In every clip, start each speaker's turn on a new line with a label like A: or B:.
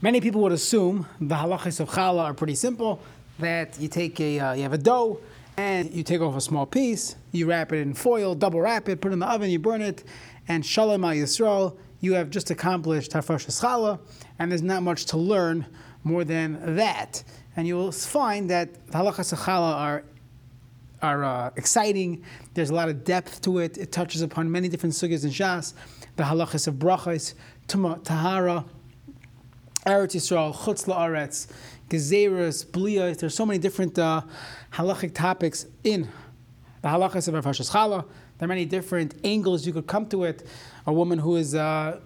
A: Many people would assume the halachas of challah are pretty simple. That you take a, uh, you have a dough, and you take off a small piece, you wrap it in foil, double wrap it, put it in the oven, you burn it, and shalom al yisrael, you have just accomplished hafashas challah, and there's not much to learn more than that. And you will find that the halachas of challah are are uh, exciting. There's a lot of depth to it. It touches upon many different sugyas and shas, the halachas of brachas, tuma, tahara, Eretz Yisrael, Chutz La'aretz, Gezeras, Bliyah. There's so many different uh, halachic topics in the halachas of Hafashas Challah. There are many different angles you could come to it. A woman who is uh,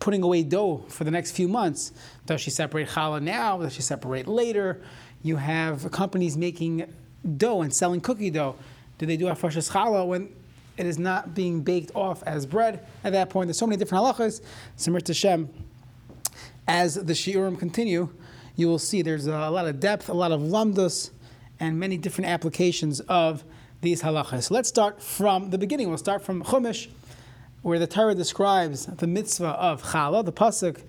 A: putting away dough for the next few months. Does she separate challah now? Does she separate later? You have companies making dough and selling cookie dough. Do they do Hafashas Challah when it is not being baked off as bread? At that point, there's so many different halachas. Samir Tashem as the shiurim continue, you will see there's a lot of depth, a lot of lamdus, and many different applications of these halachas. Let's start from the beginning. We'll start from Chumash, where the Torah describes the mitzvah of challah, the pasuk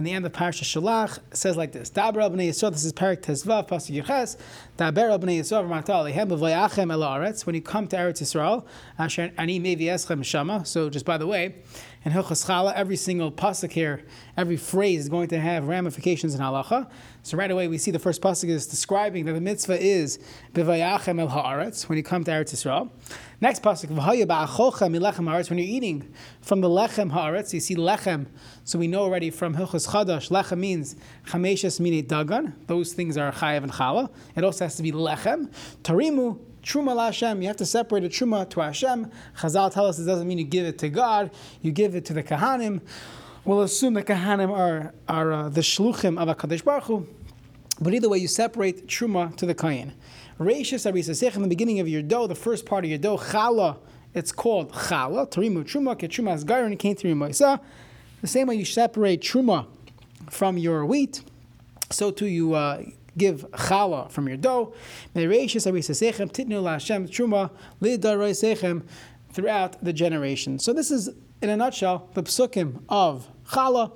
A: in the end of Parsha Shalach says like this: Daber bnei Yisrael. This is Parak Tezvav Pasuk Yeches. Daber bnei Yisrael v'marta alehem b'vayachem el. When you come to Eretz Yisrael, Asher ani mevi eschem shama. So just by the way, in Hilchas Chala, every single pasuk here, every phrase is going to have ramifications in halacha. So right away we see the first pasuk is describing that the mitzvah is b'vayachem el haaretz when you come to Eretz Yisrael. Next pasuk v'haya ba'acholcha milechem haaretz when you're eating from the lechem haaretz. You see lechem, so we know already from Hilchas Chadash lechem means chameshes mine dagan. Those things are chayav and chala. It also has to be lechem. Tarimu Truma Hashem, you have to separate a truma to Hashem. Chazal tell us it doesn't mean you give it to God, you give it to the Kahanim. We'll assume the Kahanim are, are uh, the Shluchim of a HaKadosh Baruch Hu. But either way, you separate truma to the Kayin. Reishis Arisasech, in the beginning of your dough, the first part of your dough, Chala, it's called Chala, Tarimu Truma, Ke Truma as Gairin, Kain Tarimu The same way you separate Truma from your wheat, so too you uh, give challah from your dough. Throughout the generation. So this is, in a nutshell, the psukim of challah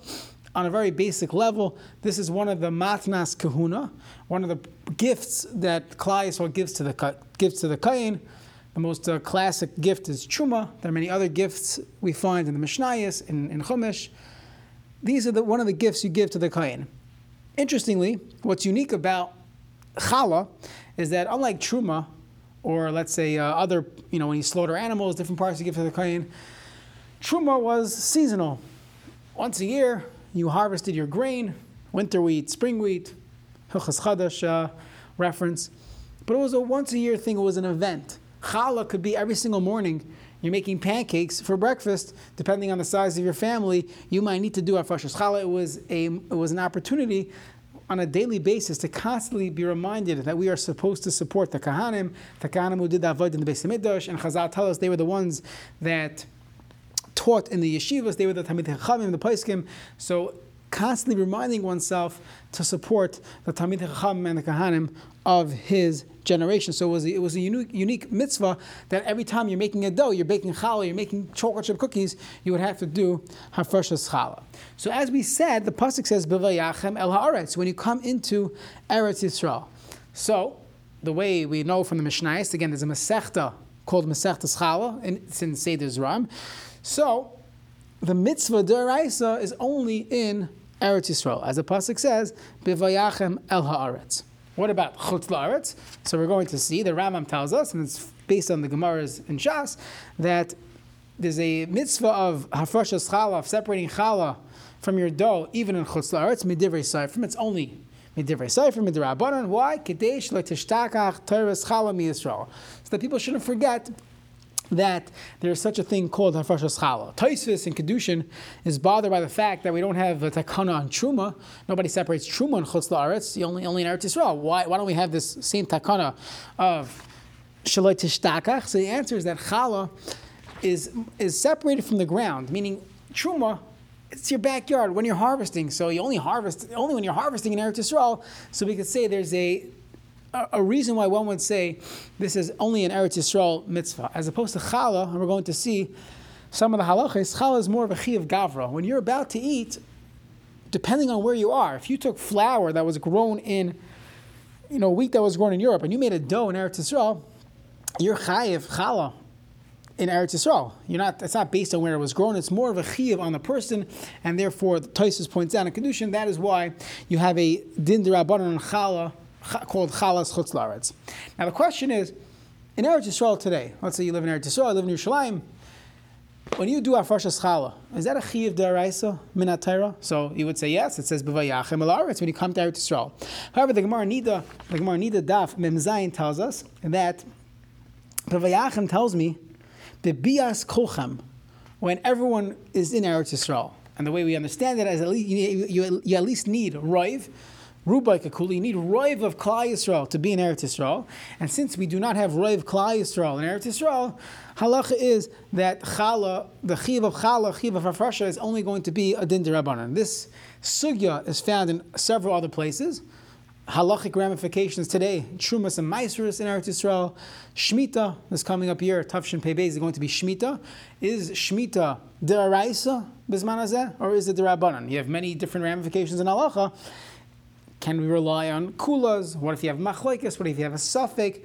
A: on a very basic level. This is one of the matnas kahuna, one of the gifts that Klai gives to the gives to the kain. The most uh, classic gift is truma. There are many other gifts we find in the Mishnayos, in, in Chumash. These are the, one of the gifts you give to the kain. Interestingly, what's unique about challah is that unlike truma, or let's say uh, other, you know, when you slaughter animals, different parts you give to the kohen, truma was seasonal. Once a year, you harvested your grain, winter wheat, spring wheat, Hilchas Chadash uh, reference. But it was a once a year thing, it was an event. Challah could be every single morning. You're making pancakes for breakfast, depending on the size of your family. You might need to do a Hafashas Challah. It was, a, it was an opportunity on a daily basis to constantly be reminded that we are supposed to support the Kahanim, the Kahanim who did the Avodah in the Beis Hamikdash, and Chazal tell us they were the ones that taught in the yeshivas, they were the Talmid Chachamim, the Paiskim. So constantly reminding oneself to support the Talmid Chacham and the Kahanim of his generation. So it was, a, it was a unique, unique mitzvah that every time you're making a dough, you're baking challah, you're making chocolate chip cookies, you would have to do hafreshas challah. So as we said, the pasuk says b'vayachem el haaretz when you come into Eretz Yisrael. So the way we know from the Mishnayos, again, there's a Masechta called Masechta Challah in, in Seder Zeraim. So the mitzvah deraisa is only in Eretz Yisrael, as the pasuk says, "Bivayachem el haaretz." What about chutz laaretz? So we're going to see the Rambam tells us, and it's based on the Gemaras in Shas, that there's a mitzvah of hafrashas challah, of separating challah from your dough, even in chutz laaretz, midivrei seifrim. It's only midivrei seifrim, midrabanan. Why? Kadesh le'tishtakach teres challah mi Yisrael. So that people shouldn't forget that there's such a thing called Hafashas Chala. Tosfos and Kedushin is bothered by the fact that we don't have a takana on Truma. Nobody separates Truma and Chutz La'aretz, only, only in Eretz Yisrael. Why, why don't we have this same takana of Shaloi Tishtakach? So the answer is that Chala is, is separated from the ground, meaning Truma it's your backyard when you're harvesting. So you only harvest only when you're harvesting in Eretz Yisrael. So we could say there's a a reason why one would say this is only an Eretz Yisrael mitzvah, as opposed to challah, and we're going to see some of the halachas. Challah is more of a chi of gavra. When you're about to eat, depending on where you are. If you took flour that was grown in, you know, wheat that was grown in Europe, and you made a dough in Eretz Yisrael, you're chayiv challah in Eretz Yisrael. You're not. It's not based on where it was grown. It's more of a chiyuv on the person, and therefore, the Tosfos points out in Kedushin that is why you have a din derabanan challah called chalas chutz Now the question is, in Eretz Yisrael today, let's say you live in Eretz Yisrael, you live in Yerushalayim. When you do Afrashas Chala, is that a chiyuv deraisa minatayra? So you would say yes. It says b'vayachem elaretz when you come to Eretz Yisrael. However, the Gemara Nida, the Gemara Nida Daf Memzayin tells us that b'vayachem tells me the bias kolchem, when everyone is in Eretz Yisrael. And the way we understand it is at least, you, you, you at least need roiv, rubai kakuli, you need roiv of Klal Yisrael to be in Eretz Yisrael. And since we do not have roiv Klal Yisrael in Eretz Yisrael, halacha is that chala, the chiv of chala, chiv of afrasha is only going to be a din derabanan. This sugya is found in several other places halachic ramifications today. Trumas and Maisrus in Eretz Yisrael. Shmita is coming up here. Tafshin Pei is going to be Shmita. Is Shmita deraisa bismanazeh or is it derabanan? You have many different ramifications in halacha. Can we rely on kulas? What if you have machlekes? What if you have a suffix?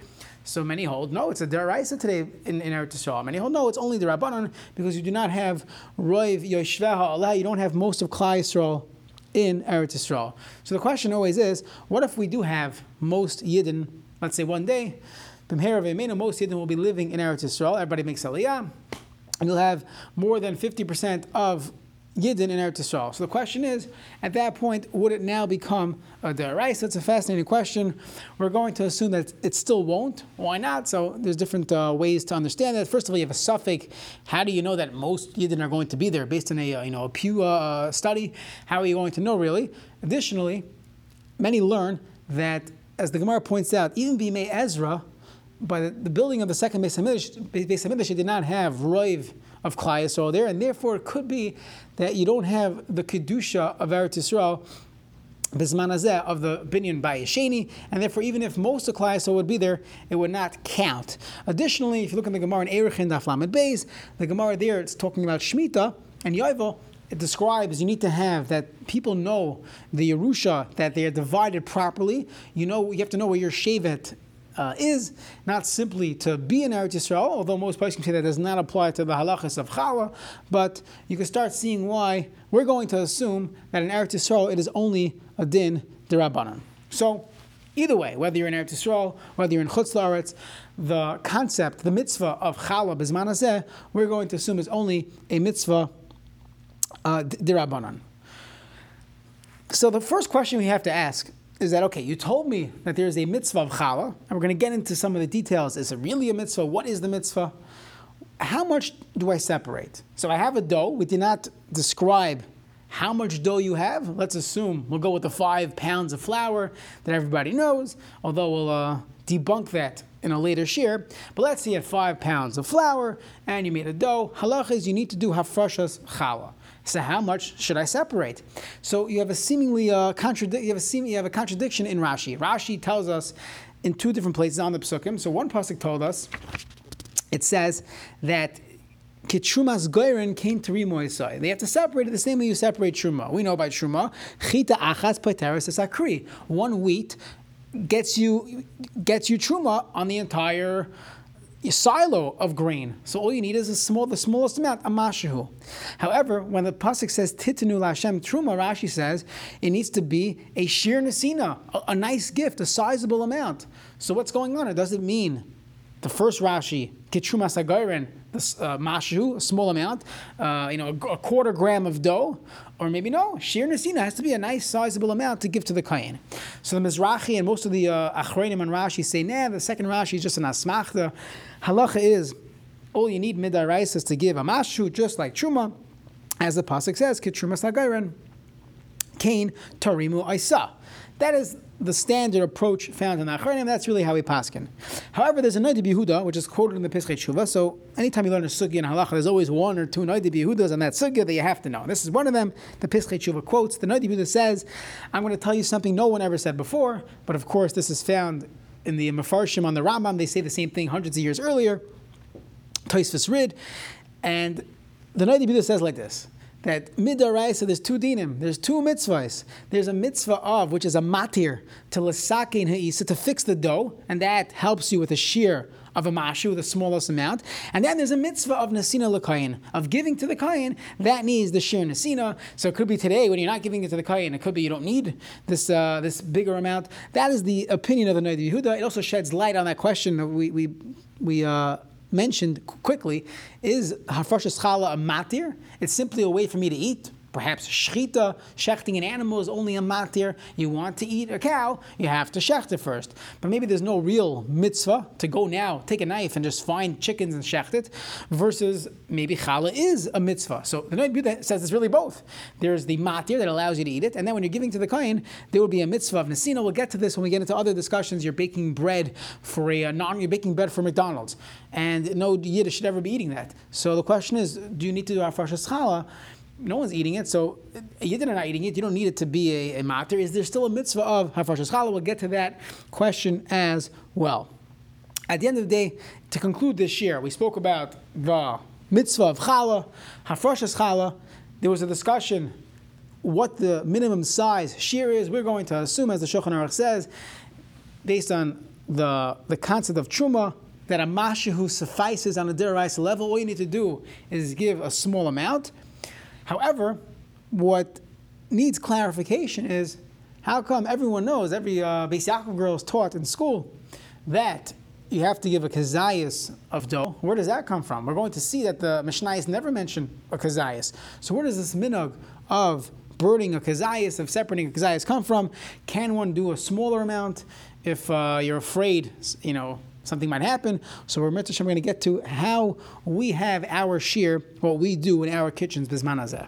A: So many hold no, it's a deraisa today in, in Eretz Yisrael. Many hold no, it's only the rabbanon because you do not have roiv yoshveha Allah. You don't have most of Klal Yisrael in Eretz Yisrael. So the question always is, what if we do have most Yidden, let's say one day, most Yidden will be living in Eretz Yisrael, everybody makes Aliyah, and you'll have more than 50% of Yidden in Eretz Yisrael. So the question is, at that point, would it now become a deraisa? That's a fascinating question. We're going to assume that it still won't. Why not? So there's different uh, ways to understand that. First of all, you have a suffix. How do you know that most Yidden are going to be there based on a uh, you know a Pew uh, study? How are you going to know really? Additionally, many learn that, as the Gemara points out, even Bimei Ezra, by the, the, building of the second Beis Hamikdash, Beis Hamikdash did not have roiv of Yisrael there, and therefore it could be that you don't have the kedusha of Eretz Yisrael Bismanazeh of the binyan by Yesheni, and therefore, even if most of Yisrael would be there, it would not count. Additionally, if you look at the Gemara in Erechin Daf Lamed Beis, the Gemara there it's talking about Shemitah and Yovel. It describes you need to have that people know the Yerusha that they are divided properly. You know you have to know where your shevet uh, is not simply to be in Eretz Yisrael, although most places say that does not apply to the halachas of Chala, but you can start seeing why we're going to assume that in Eretz Yisrael it is only a din derabanan. So, either way, whether you're in Eretz Yisrael, whether you're in Chutz La'aretz, the concept, the mitzvah of Chala Bizman we're going to assume is only a mitzvah uh, derabanan. So the first question we have to ask is that okay? You told me that there is a mitzvah of challah, and we're going to get into some of the details. Is it really a mitzvah? What is the mitzvah? How much do I separate? So I have a dough. We did not describe how much dough you have. Let's assume we'll go with the five pounds of flour that everybody knows, although we'll uh, debunk that in a later share. But let's say you have five pounds of flour and you made a dough. Halach is you need to do hafrashas challah. So how much should I separate? So you have a seemingly uh, contradic- you have a seem- you have a contradiction in Rashi. Rashi tells us in two different places on the psukim. So one pasuk told us it says that Kitrumas goyren came to rimoisai. They have to separate it the same way you separate truma. We know about truma. Chita achas pateris akri. One wheat gets you gets you truma on the entire silo of grain. So all you need is a small, the smallest amount, a mashahu. However, when the pasuk says titanu lashem truma, Rashi says it needs to be a shir nasina, a, a, nice gift, a sizable amount. So what's going on? It doesn't mean the first Rashi kitruma sagairen, the uh, mashu, a small amount, uh, you know, a, a, quarter gram of dough, or maybe no, shir nasina has to be a nice sizable amount to give to the kain. So the Mizrahi and most of the uh, and Rashi say, nah, the second Rashi is just an asmachta. Halacha is all you need midarais is to give a mashu, just like truma, as the pasuk says, kitruma sagairen, kain tarimu isa. That is the standard approach found in the Achronim. That's really how we paskin. However, there's a Noda B'Yehuda, which is quoted in the Pischei Teshuvah. So anytime you learn a sugya in halacha, there's always one or two Noda B'Yehudas on that sugya that you have to know. This is one of them. The Pischei Teshuvah quotes. The Noda B'Yehuda says, "I'm going to tell you something no one ever said before." But of course, this is found in the Mefarshim on the Rambam. They say the same thing hundreds of years earlier. Tosfos Rid, and the Noda B'Yehuda says like this that midaraisa, there's two dinim, there's two mitzvahs. There's a mitzvah of, which is a matir, to lesakein ha'isa, to fix the dough, and that helps you with a shear of a mashu, the smallest amount. And then there's a mitzvah of nasina lekayin, of giving to the kayin, that needs the shear nasina. So it could be today when you're not giving it to the kayin, it could be you don't need this uh, this bigger amount. That is the opinion of the Noda Yehuda. It also sheds light on that question that we, we, we uh, mentioned quickly is Hafrashas Chala a matir? It's simply a way for me to eat. Perhaps shechita, shechting an animal is only a matir. You want to eat a cow, you have to shecht it first. But maybe there's no real mitzvah to go now, take a knife and just find chickens and shecht it, versus maybe challah is a mitzvah. So the Noda says it's really both. There's the matir that allows you to eat it, and then when you're giving to the kohen, there will be a mitzvah of nesina. We'll get to this when we get into other discussions. You're baking bread for a uh, non, you're baking bread for McDonald's, and no Yiddish should ever be eating that. So the question is, do you need to do Afrashas challah? No one's eating it, so Yidden are not eating it. You don't need it to be a, a matir. Is there still a mitzvah of hafrashas challah? We'll get to that question as well. At the end of the day, to conclude this year, we spoke about the mitzvah of challah, hafrashas challah. There was a discussion what the minimum size shear is. We're going to assume, as the Shulchan Aruch says, based on the, the concept of truma, that a mashahu suffices on a deraisa level. All you need to do is give a small amount However, what needs clarification is how come everyone knows, every uh, Beis girl is taught in school that you have to give a kazayas of dough. Where does that come from? We're going to see that the Mishnayos never mention a kazayas. So where does this minog of burning a kazayas, of separating a kazayas come from? Can one do a smaller amount if uh, you're afraid, you know, something might happen. So we're, we're going to get to how we have our shear, what we do in our kitchens, bismanazeh.